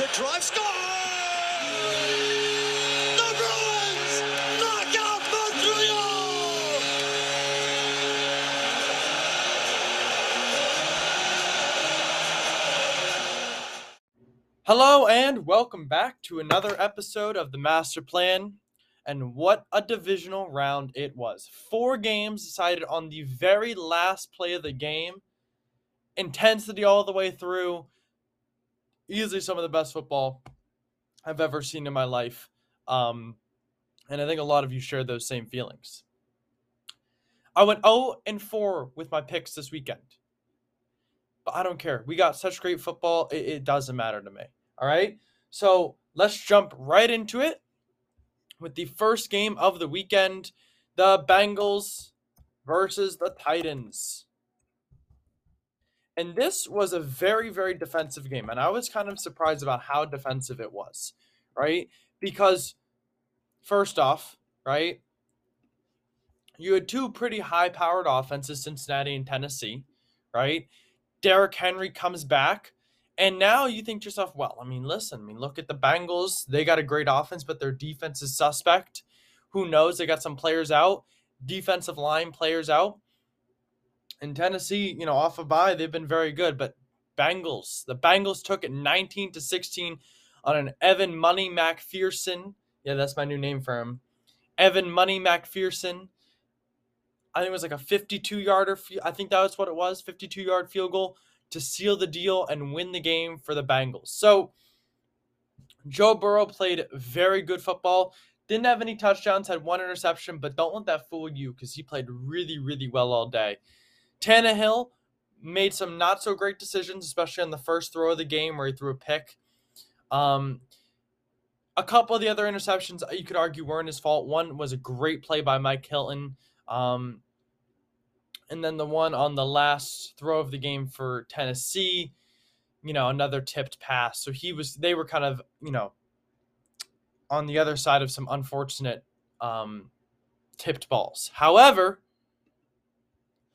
The drive score. The Bruins knock out Montreal. Hello and welcome back to another episode of the Master Plan. And what a divisional round it was. Four games decided on the very last play of the game. Intensity all the way through. Easily some of the best football I've ever seen in my life. Um, and I think a lot of you share those same feelings. I went 0 and 4 with my picks this weekend. But I don't care. We got such great football. It, it doesn't matter to me. All right. So let's jump right into it with the first game of the weekend the Bengals versus the Titans. And this was a very, very defensive game. And I was kind of surprised about how defensive it was, right? Because, first off, right, you had two pretty high powered offenses, Cincinnati and Tennessee, right? Derrick Henry comes back. And now you think to yourself, well, I mean, listen, I mean, look at the Bengals. They got a great offense, but their defense is suspect. Who knows? They got some players out, defensive line players out. In Tennessee, you know, off a bye, they've been very good. But Bengals, the Bengals took it 19 to 16 on an Evan Money McPherson. Yeah, that's my new name for him. Evan Money McPherson. I think it was like a 52 yarder. I think that was what it was 52 yard field goal to seal the deal and win the game for the Bengals. So Joe Burrow played very good football. Didn't have any touchdowns, had one interception, but don't let that fool you because he played really, really well all day. Tannehill made some not so great decisions, especially on the first throw of the game where he threw a pick. Um, a couple of the other interceptions you could argue weren't his fault. One was a great play by Mike Hilton. Um, and then the one on the last throw of the game for Tennessee, you know, another tipped pass. So he was, they were kind of, you know, on the other side of some unfortunate um, tipped balls. However,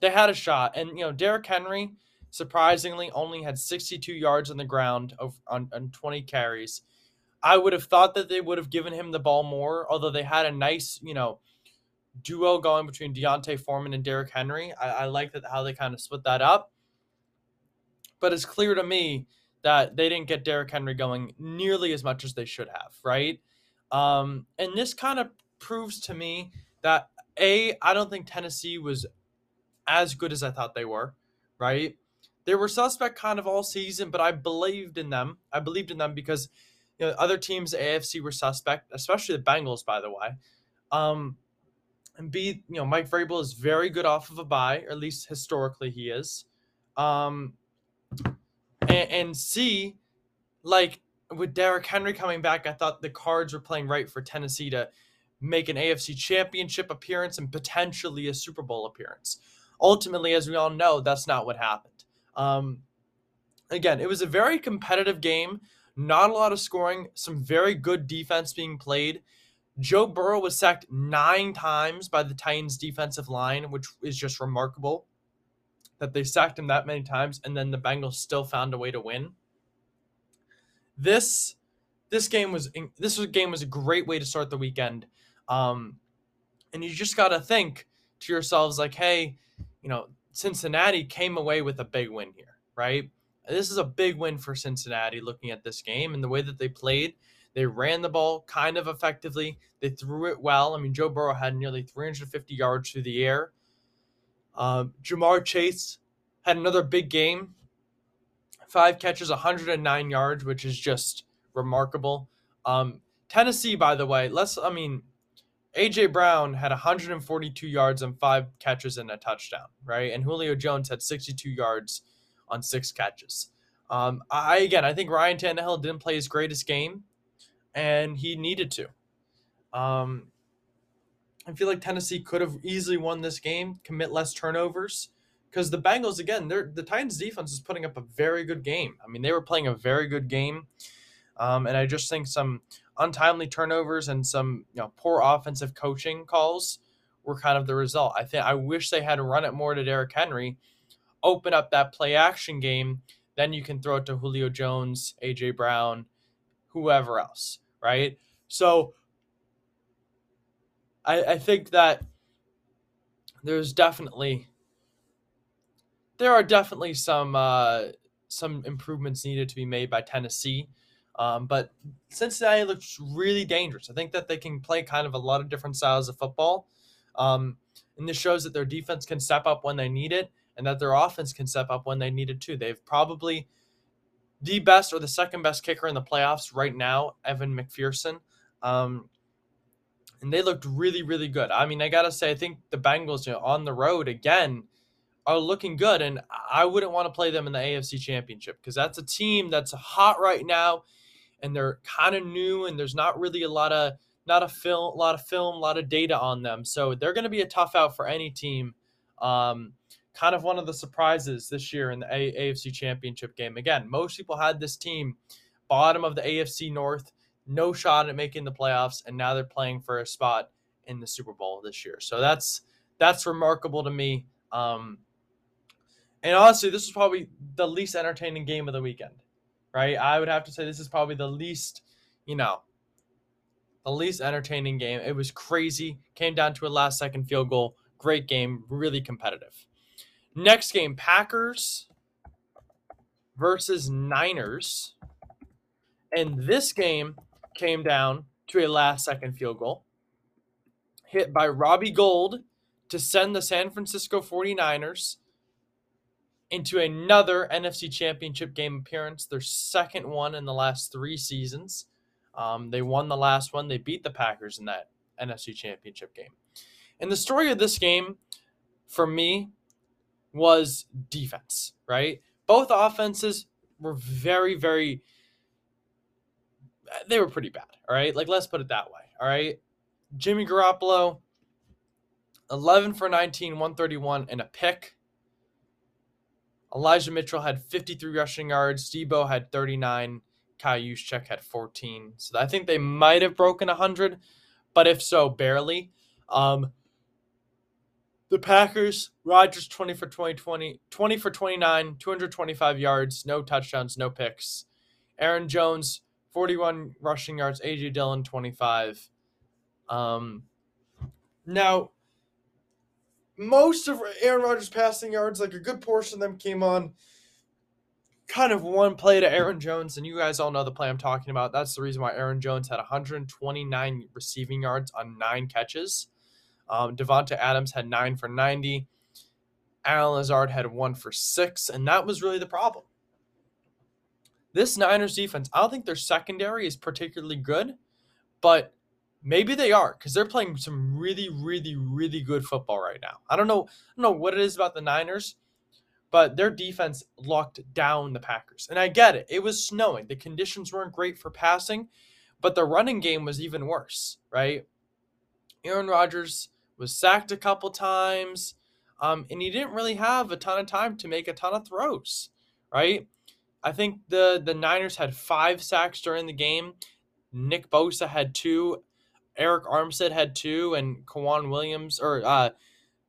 they had a shot. And, you know, Derrick Henry, surprisingly, only had 62 yards on the ground of, on, on 20 carries. I would have thought that they would have given him the ball more, although they had a nice, you know, duo going between D'Onta Foreman and Derrick Henry. I, I like that how they kind of split that up. But it's clear to me that they didn't get Derrick Henry going nearly as much as they should have, right? Um, and this kind of proves to me that A, I don't think Tennessee was as good as I thought they were, right? They were suspect kind of all season, but I believed in them. I believed in them because you know other teams AFC were suspect, especially the Bengals, by the way. Um, and B, you know, Mike Vrabel is very good off of a bye, or at least historically he is. Um, and, and C, like with Derrick Henry coming back, I thought the cards were playing right for Tennessee to make an AFC championship appearance and potentially a Super Bowl appearance. Ultimately, as we all know, that's not what happened. Um, again, it was a very competitive game, not a lot of scoring, some very good defense being played. Joe Burrow was sacked nine times by the Titans defensive line, which is just remarkable that they sacked him that many times, and then the Bengals still found a way to win. This this game was this game was a great way to start the weekend, um, and you just got to think to yourselves like, hey, you know, Cincinnati came away with a big win here, right? This is a big win for Cincinnati. Looking at this game and the way that they played, they ran the ball kind of effectively. They threw it well. I mean, Joe Burrow had nearly 350 yards through the air. Uh, Ja'Marr Chase had another big game. Five catches, 109 yards, which is just remarkable. Um, Tennessee, by the way, let's, I mean, AJ Brown had 142 yards and five catches and a touchdown, right? And Julio Jones had 62 yards on six catches. Um, I again, I think Ryan Tannehill didn't play his greatest game, and he needed to. Um, I feel like Tennessee could have easily won this game, commit less turnovers, because the Bengals again, they're the Titans defense is putting up a very good game. I mean, they were playing a very good game, um, and I just think some untimely turnovers and some you know poor offensive coaching calls were kind of the result. I think I wish they had run it more to Derrick Henry, open up that play action game. Then you can throw it to Julio Jones, AJ Brown, whoever else, right? So I, I think that there's definitely there are definitely some uh, some improvements needed to be made by Tennessee. Um, but Cincinnati looks really dangerous. I think that they can play kind of a lot of different styles of football. Um, and this shows that their defense can step up when they need it and that their offense can step up when they need it too. They've probably the best or the second best kicker in the playoffs right now, Evan McPherson. Um, and they looked really, really good. I mean, I gotta say, I think the Bengals, you know, on the road again, are looking good, and I wouldn't want to play them in the AFC Championship because that's a team that's hot right now, and they're kind of new, and there's not really a lot of not a film, a lot of film, a lot of data on them, so they're going to be a tough out for any team. Um, kind of one of the surprises this year in the a- AFC Championship game. Again, most people had this team bottom of the AFC North no shot at making the playoffs, and now they're playing for a spot in the Super Bowl this year. So that's that's remarkable to me. Um, and honestly, this is probably the least entertaining game of the weekend, right? I would have to say this is probably the least, you know, the least entertaining game. It was crazy. Came down to a last second field goal. Great game, really competitive. Next game, Packers versus Niners. And this game came down to a last second field goal hit by Robbie Gould to send the San Francisco 49ers into another NFC Championship game appearance, their second one in the last three seasons. Um, they won the last one. They beat the Packers in that NFC Championship game. And the story of this game, for me, was defense, right? Both offenses were very, very they were pretty bad. All right. Like, let's put it that way. All right. Jimmy Garoppolo, 11 for 19, 131, and a pick. Elijah Mitchell had 53 rushing yards. Deebo had 39. Kyle Juszczyk had 14. So I think they might have broken 100, but if so, barely. Um, the Packers, Rodgers 20 for 20, 20, 20 for 29, 225 yards, no touchdowns, no picks. Aaron Jones, 41 rushing yards. AJ Dillon 25. Um, now, most of Aaron Rodgers' passing yards, like a good portion of them, came on kind of one play to Aaron Jones, and you guys all know the play I'm talking about. That's the reason why Aaron Jones had 129 receiving yards on nine catches. Um, Davante Adams had nine for 90. Allen Lazard had one for six, and that was really the problem. This Niners defense, I don't think their secondary is particularly good, but maybe they are because they're playing some really, really, really good football right now. I don't know, I don't know what it is about the Niners, but their defense locked down the Packers. And I get it. It was snowing. The conditions weren't great for passing, but the running game was even worse, right? Aaron Rodgers was sacked a couple times, um, and he didn't really have a ton of time to make a ton of throws, right? I think the the Niners had five sacks during the game. Nick Bosa had two. Arik Armstead had two, and K'Waun Williams or uh,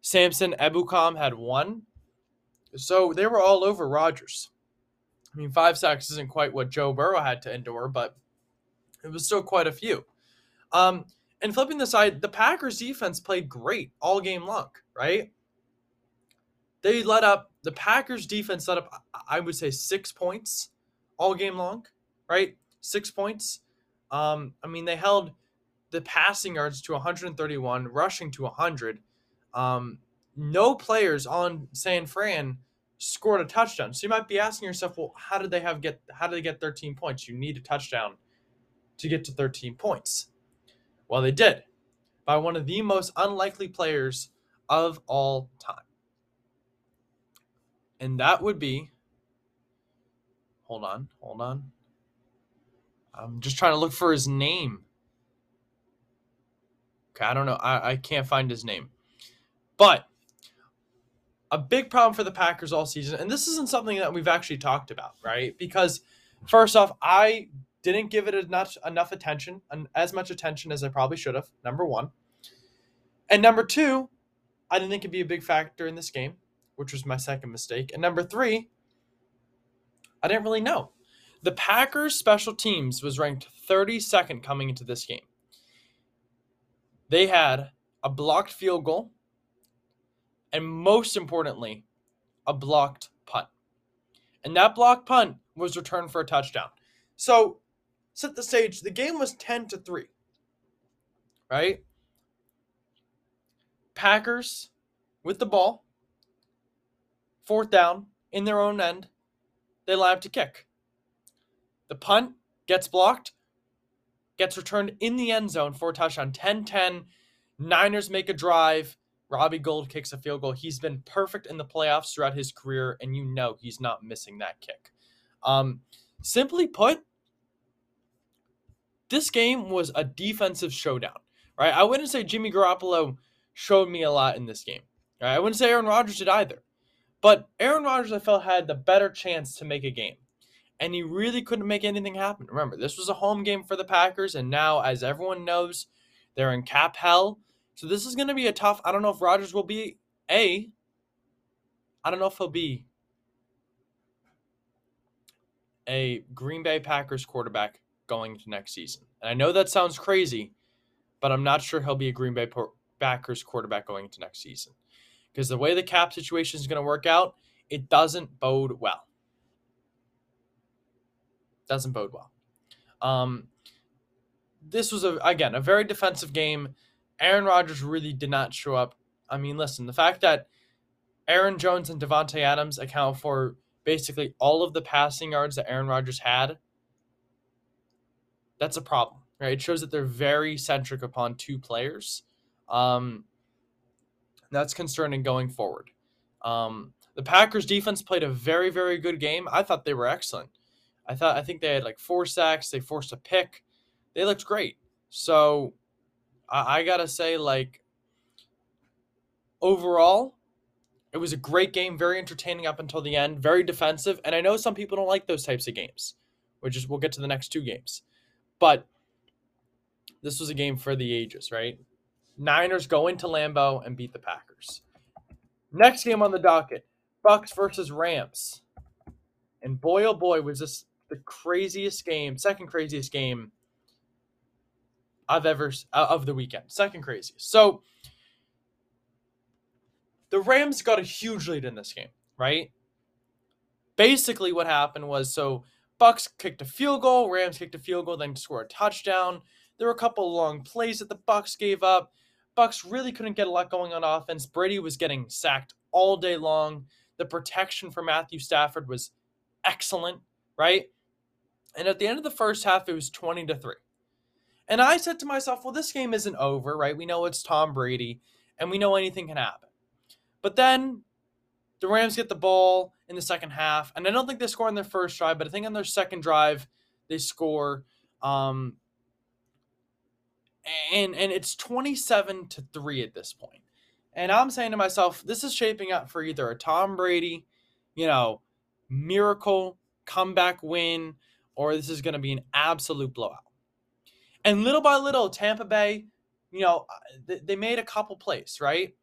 Samson Ebukam had one. So they were all over Rodgers. I mean, five sacks isn't quite what Joe Burrow had to endure, but it was still quite a few. Um, and flipping the side, the Packers defense played great all game long, right? They let up the Packers defense let up, I would say, six points all game long, right? Six points. Um, I mean, they held the passing yards to 131, rushing to 100. Um, no players on San Fran scored a touchdown. So you might be asking yourself, well, how did they have get how did they get 13 points? You need a touchdown to get to 13 points. Well, they did. by one of the most unlikely players of all time. And that would be Hold on, hold on. I'm just trying to look for his name. Okay, I don't know. I, I can't find his name. But a big problem for the Packers all season, and this isn't something that we've actually talked about, right? Because first off, I didn't give it enough enough attention, as much attention as I probably should have. Number one, and number two, I didn't think it'd be a big factor in this game, which was my second mistake. And number three, I didn't really know. The Packers special teams was ranked 32nd coming into this game. They had a blocked field goal and most importantly, a blocked punt. And that blocked punt was returned for a touchdown. So, set the stage, the game was 10 to 3. Right? Packers with the ball, fourth down in their own end, they line up to kick. The punt gets blocked, gets returned in the end zone for a touchdown. 10 10. Niners make a drive. Robbie Gould kicks a field goal. He's been perfect in the playoffs throughout his career, and you know he's not missing that kick. Um, simply put, this game was a defensive showdown, right? I wouldn't say Jimmy Garoppolo showed me a lot in this game. Right? I wouldn't say Aaron Rodgers did either. But Aaron Rodgers, I felt, had the better chance to make a game. And he really couldn't make anything happen. Remember, this was a home game for the Packers. And now, as everyone knows, they're in cap hell. So this is going to be a tough. I don't know if Rodgers will be A. I don't know if he'll be a Green Bay Packers quarterback going into next season. And I know that sounds crazy, but I'm not sure he'll be a Green Bay Packers quarterback going into next season because the way the cap situation is going to work out, it doesn't bode well. Doesn't bode well. Um, this was a again a very defensive game. Aaron Rodgers really did not show up. I mean, listen, the fact that Aaron Jones and Davante Adams account for basically all of the passing yards that Aaron Rodgers had, that's a problem, right? It shows that they're very centric upon two players. Um, that's concerning going forward. Um, the Packers defense played a very, very good game. I thought they were excellent. I thought I think they had like four sacks. They forced a pick. They looked great. So I, I gotta say, like overall, it was a great game, very entertaining up until the end, very defensive. And I know some people don't like those types of games, which is we'll get to the next two games. But this was a game for the ages, right? Niners go into Lambeau and beat the Packers. Next game on the docket, Bucks versus Rams. And boy oh boy was this the craziest game, second craziest game I've ever uh, of the weekend. Second craziest. So the Rams got a huge lead in this game, right? Basically what happened was so Bucks kicked a field goal, Rams kicked a field goal, then scored a touchdown. There were a couple long plays that the Bucks gave up. Bucks really couldn't get a lot going on offense. Brady was getting sacked all day long. The protection for Matthew Stafford was excellent, right? And at the end of the first half, it was 20 to 3. And I said to myself, well, this game isn't over, right? We know it's Tom Brady, and we know anything can happen. But then the Rams get the ball in the second half, and I don't think they score on their first drive, but I think on their second drive, they score. Um, and and it's 27 to 3 at this point. And I'm saying to myself, this is shaping up for either a Tom Brady, you know, miracle comeback win, or this is going to be an absolute blowout. And little by little, Tampa Bay, you know, uh, they made a couple plays, right?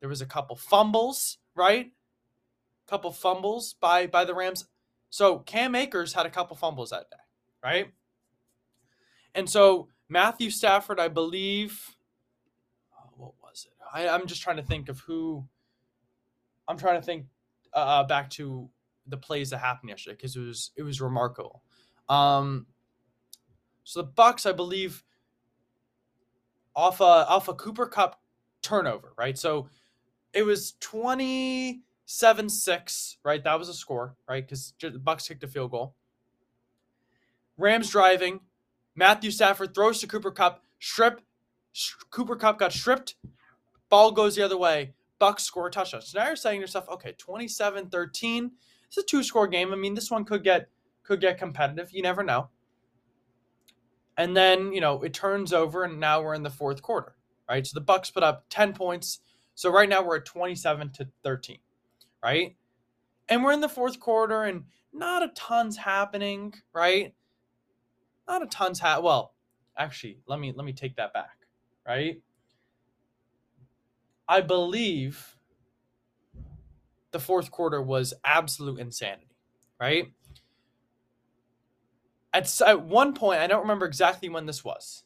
There was a couple fumbles, right? A Couple fumbles by by the Rams. So Cam Akers had a couple fumbles that day, right? And so Matthew Stafford, I believe. Oh, what was it? I, I'm just trying to think of who. I'm trying to think uh, uh back to the plays that happened yesterday because it was it was remarkable. Um, so the Bucks, I believe, off a off a Cooper Kupp turnover, right? So it was 27-6, right? That was a score, right? Because the Bucks kicked a field goal. Rams driving, Matthew Stafford throws to Cooper Kupp, strip, Cooper Kupp got stripped. Ball goes the other way. Bucks score a touchdown. So now you're saying to yourself, okay, 27-13. It's a two-score game. I mean, this one could get could get competitive. You never know. And then, you know, it turns over and now we're in the fourth quarter, right? So the Bucks put up 10 points. So right now we're at 27 to 13, right? And we're in the fourth quarter and not a ton's happening, right? Not a ton's ha well, actually, let me let me take that back, right? I believe the fourth quarter was absolute insanity, right? At, at one point, I don't remember exactly when this was.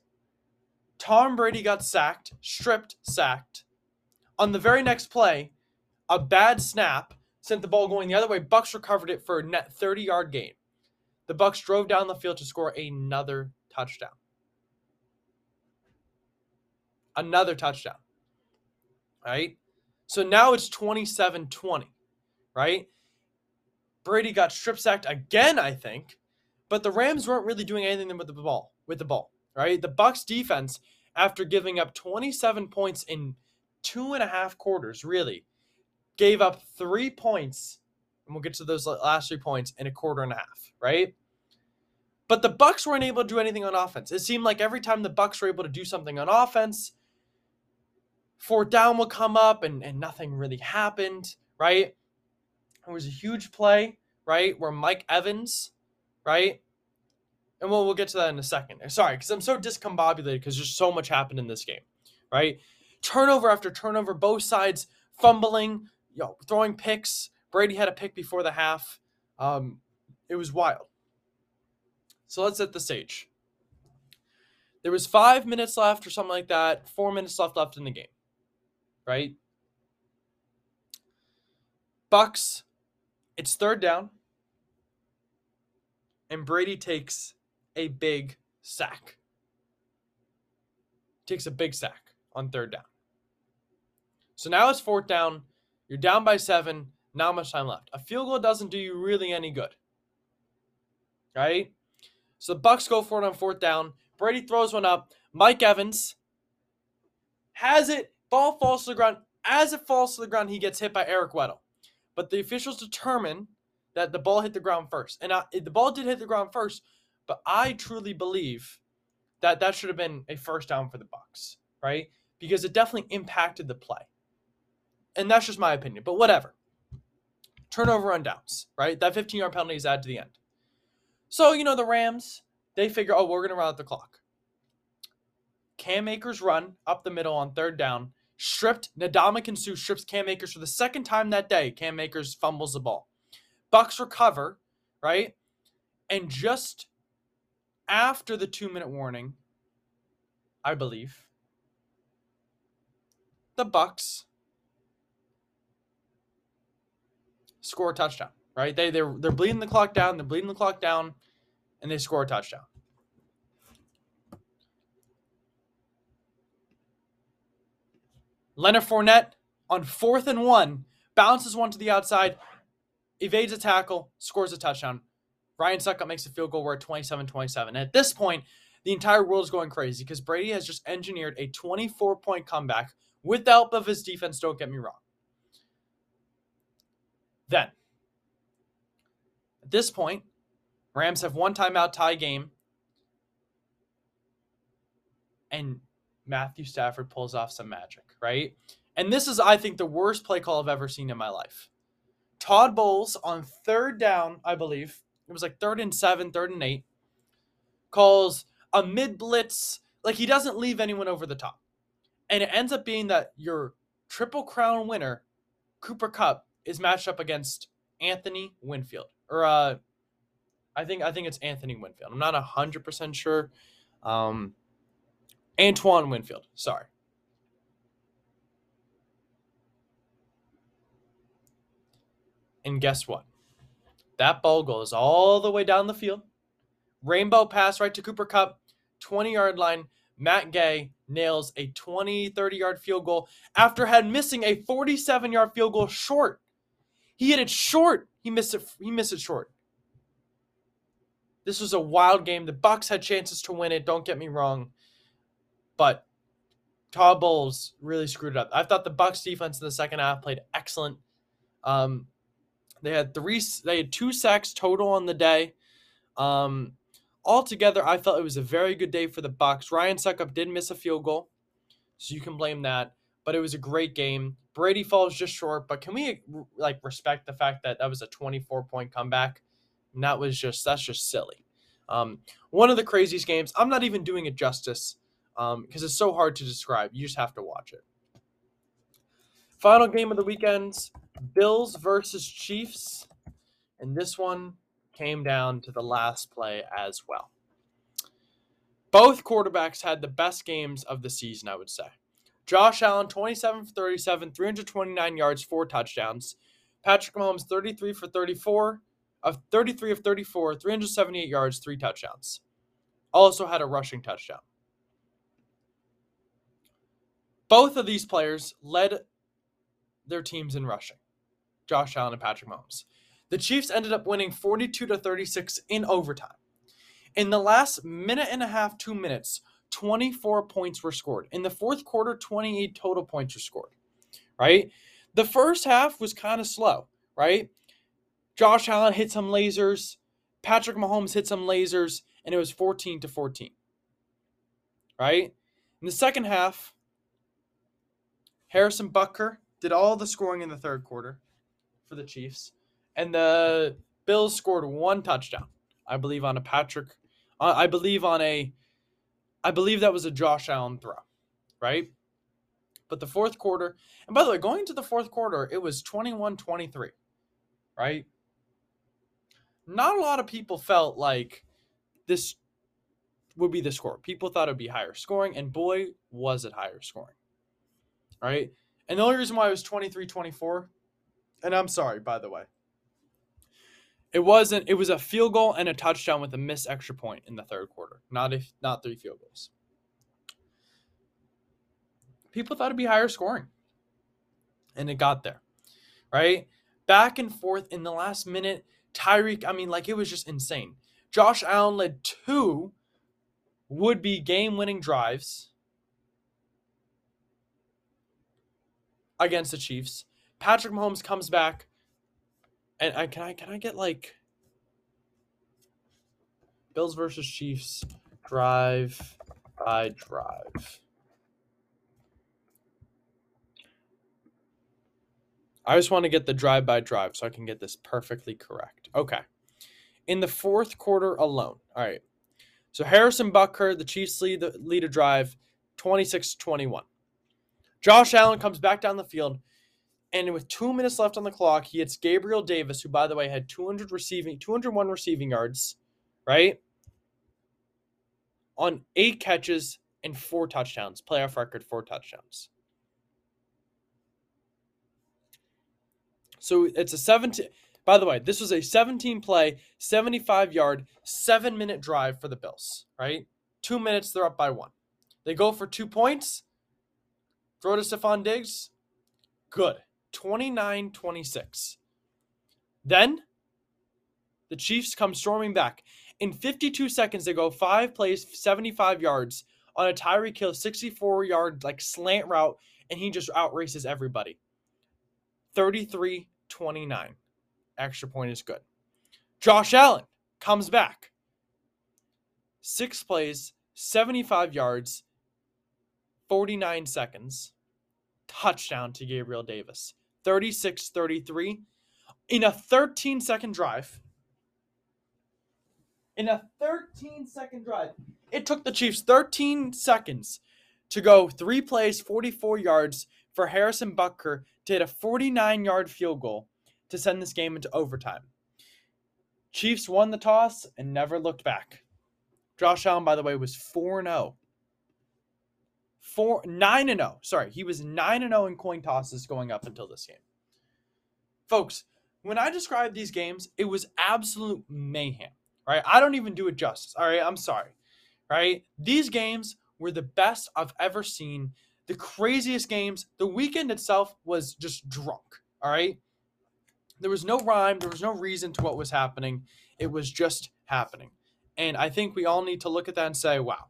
Tom Brady got sacked, stripped, sacked. On the very next play, a bad snap sent the ball going the other way. Bucks recovered it for a net 30 yard gain. The Bucks drove down the field to score another touchdown. Another touchdown. Right? So now it's 27 20. Right? Brady got strip sacked again, I think, but the Rams weren't really doing anything with the ball. With the ball, right? The Bucks defense, after giving up 27 points in two and a half quarters, really gave up three points, and we'll get to those last three points in a quarter and a half, right? But the Bucks weren't able to do anything on offense. It seemed like every time the Bucks were able to do something on offense, fourth down would come up and, and nothing really happened, right? It was a huge play, right? Where Mike Evans, right? And we'll, we'll get to that in a second. Sorry, because I'm so discombobulated because there's so much happened in this game, right? Turnover after turnover, both sides fumbling, you know, throwing picks. Brady had a pick before the half. Um, it was wild. So let's set the stage. There was five minutes left or something like that. Four minutes left left in the game, right? Bucks. It's third down, and Brady takes a big sack. Takes a big sack on third down. So now it's fourth down. You're down by seven. Not much time left. A field goal doesn't do you really any good. Right? So the Bucks go for it on fourth down. Brady throws one up. Mike Evans has it. Ball falls to the ground. As it falls to the ground, he gets hit by Eric Weddle. But the officials determine that the ball hit the ground first. And I, the ball did hit the ground first, but I truly believe that that should have been a first down for the Bucks, right? Because it definitely impacted the play. And that's just my opinion, but whatever. Turnover on downs, right? That 15 yard penalty is added to the end. So, you know, the Rams, they figure, oh, we're going to run out the clock. Cam Akers run up the middle on third down, stripped. Ndamukong Suh strips Cam Akers for the second time that day. Cam Akers fumbles the ball. Bucks recover, right? And just after the two minute warning, I believe, the Bucks score a touchdown. Right? They they're they're bleeding the clock down. They're bleeding the clock down, and they score a touchdown. Leonard Fournette on fourth and one bounces one to the outside, evades a tackle, scores a touchdown. Ryan Succop makes a field goal. We're at 27 27. At this point, the entire world is going crazy because Brady has just engineered a 24 point comeback with the help of his defense. Don't get me wrong. Then, at this point, Rams have one timeout tie game. And Matthew Stafford pulls off some magic, right? And this is, I think, the worst play call I've ever seen in my life. Todd Bowles on third down, I believe, it was like third and seven, third and eight, calls a mid blitz. Like he doesn't leave anyone over the top. And it ends up being that your triple crown winner, Cooper Kupp, is matched up against Anthony Winfield. Or uh I think I think it's Anthony Winfield. I'm not hundred percent sure. Um Antoine Winfield, sorry. And guess what? That ball goes all the way down the field. Rainbow pass right to Cooper Kupp, 20 yard line. Matt Gay nails a 20, 30 yard field goal after had missing a 47 yard field goal short. He hit it short. He missed it. He missed it short. This was a wild game. The Bucks had chances to win it. Don't get me wrong, but Todd Bowles really screwed it up. I thought the Bucks defense in the second half played excellent. Um, they had three, they had two sacks total on the day. Um, altogether, I felt it was a very good day for the Bucks. Ryan Succop did miss a field goal, so you can blame that. But it was a great game. Brady falls just short, but can we like respect the fact that that was a 24 point comeback? And that was just that's just silly. Um, one of the craziest games. I'm not even doing it justice because um, it's so hard to describe. You just have to watch it. Final game of the weekend Bills versus Chiefs, and this one came down to the last play as well. Both quarterbacks had the best games of the season, I would say. Josh Allen, 27 for 37, 329 yards, four touchdowns. Patrick Mahomes, 33 for 34, of 33 of 34, 378 yards, three touchdowns. Also had a rushing touchdown. Both of these players led their teams in rushing. Josh Allen and Patrick Mahomes. The Chiefs ended up winning 42 to 36 in overtime. In the last minute and a half, 2 minutes, 24 points were scored. In the fourth quarter, 28 total points were scored. Right? The first half was kind of slow, right? Josh Allen hit some lasers, Patrick Mahomes hit some lasers, and it was 14 to 14. Right? In the second half, Harrison Butker did all the scoring in the third quarter for the Chiefs and the Bills scored one touchdown. I believe on a Patrick, uh, I believe on a, I believe that was a Josh Allen throw, right? But the fourth quarter, and by the way, going to the fourth quarter, it was 21 23, right? Not a lot of people felt like this would be the score. People thought it would be higher scoring, and boy, was it higher scoring, right? And the only reason why it was 23 24, and I'm sorry, by the way, it wasn't. It was a field goal and a touchdown with a missed extra point in the third quarter. Not if not three field goals. People thought it'd be higher scoring, and it got there, right? Back and forth in the last minute. Tyreek. I mean, like it was just insane. Josh Allen led two would-be game-winning drives against the Chiefs. Patrick Mahomes comes back and I can I can I get like Bills versus Chiefs drive by drive. I just want to get the drive by drive so I can get this perfectly correct. Okay. In the fourth quarter alone. All right. So Harrison Butker, the Chiefs lead the lead a drive 26-21. Josh Allen comes back down the field, and with two minutes left on the clock, he hits Gabriel Davis, who by the way had 200 receiving, 201 receiving yards, right? On eight catches and four touchdowns, playoff record, four touchdowns. So it's a 17. By the way, this was a 17 play, 75 yard, seven minute drive for the Bills, right? Two minutes, they're up by one. They go for two points. Throw to Stefon Diggs. Good. 29 26. Then the Chiefs come storming back. In 52 seconds, they go five plays, 75 yards on a Tyreek Hill 64 yard like slant route, and he just outraces everybody. 33 29. Extra point is good. Josh Allen comes back. Six plays, 75 yards, 49 seconds. Touchdown to Gabriel Davis. 36 33 in a 13 second drive. In a 13 second drive. It took the Chiefs 13 seconds to go three plays, 44 yards for Harrison Butker to hit a 49 yard field goal to send this game into overtime. Chiefs won the toss and never looked back. Josh Allen, by the way, was 4 0 four nine and zero. Oh. Sorry, he was nine and zero oh in coin tosses going up until this game. Folks, when I described these games, it was absolute mayhem. Right? I don't even do it justice. All right, I'm sorry. Right? These games were the best I've ever seen. The craziest games. The weekend itself was just drunk. All right. There was no rhyme. There was no reason to what was happening. It was just happening. And I think we all need to look at that and say, wow,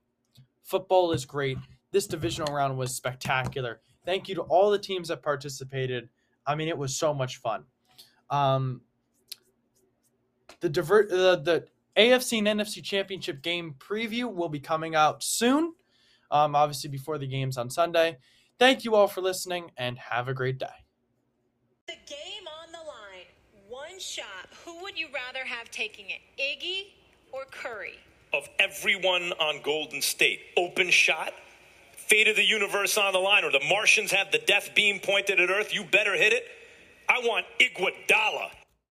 football is great this divisional round was spectacular. Thank you to all the teams that participated. I mean, it was so much fun. Um, the divert the, the AFC and NFC championship game preview will be coming out soon. Um, obviously before the games on Sunday. Thank you all for listening and have a great day. The game on the line. One shot. Who would you rather have taking it? Iggy or Curry? Of everyone on Golden State, open shot, fate of the universe on the line, or the Martians have the death beam pointed at Earth, you better hit it. I want Iguodala.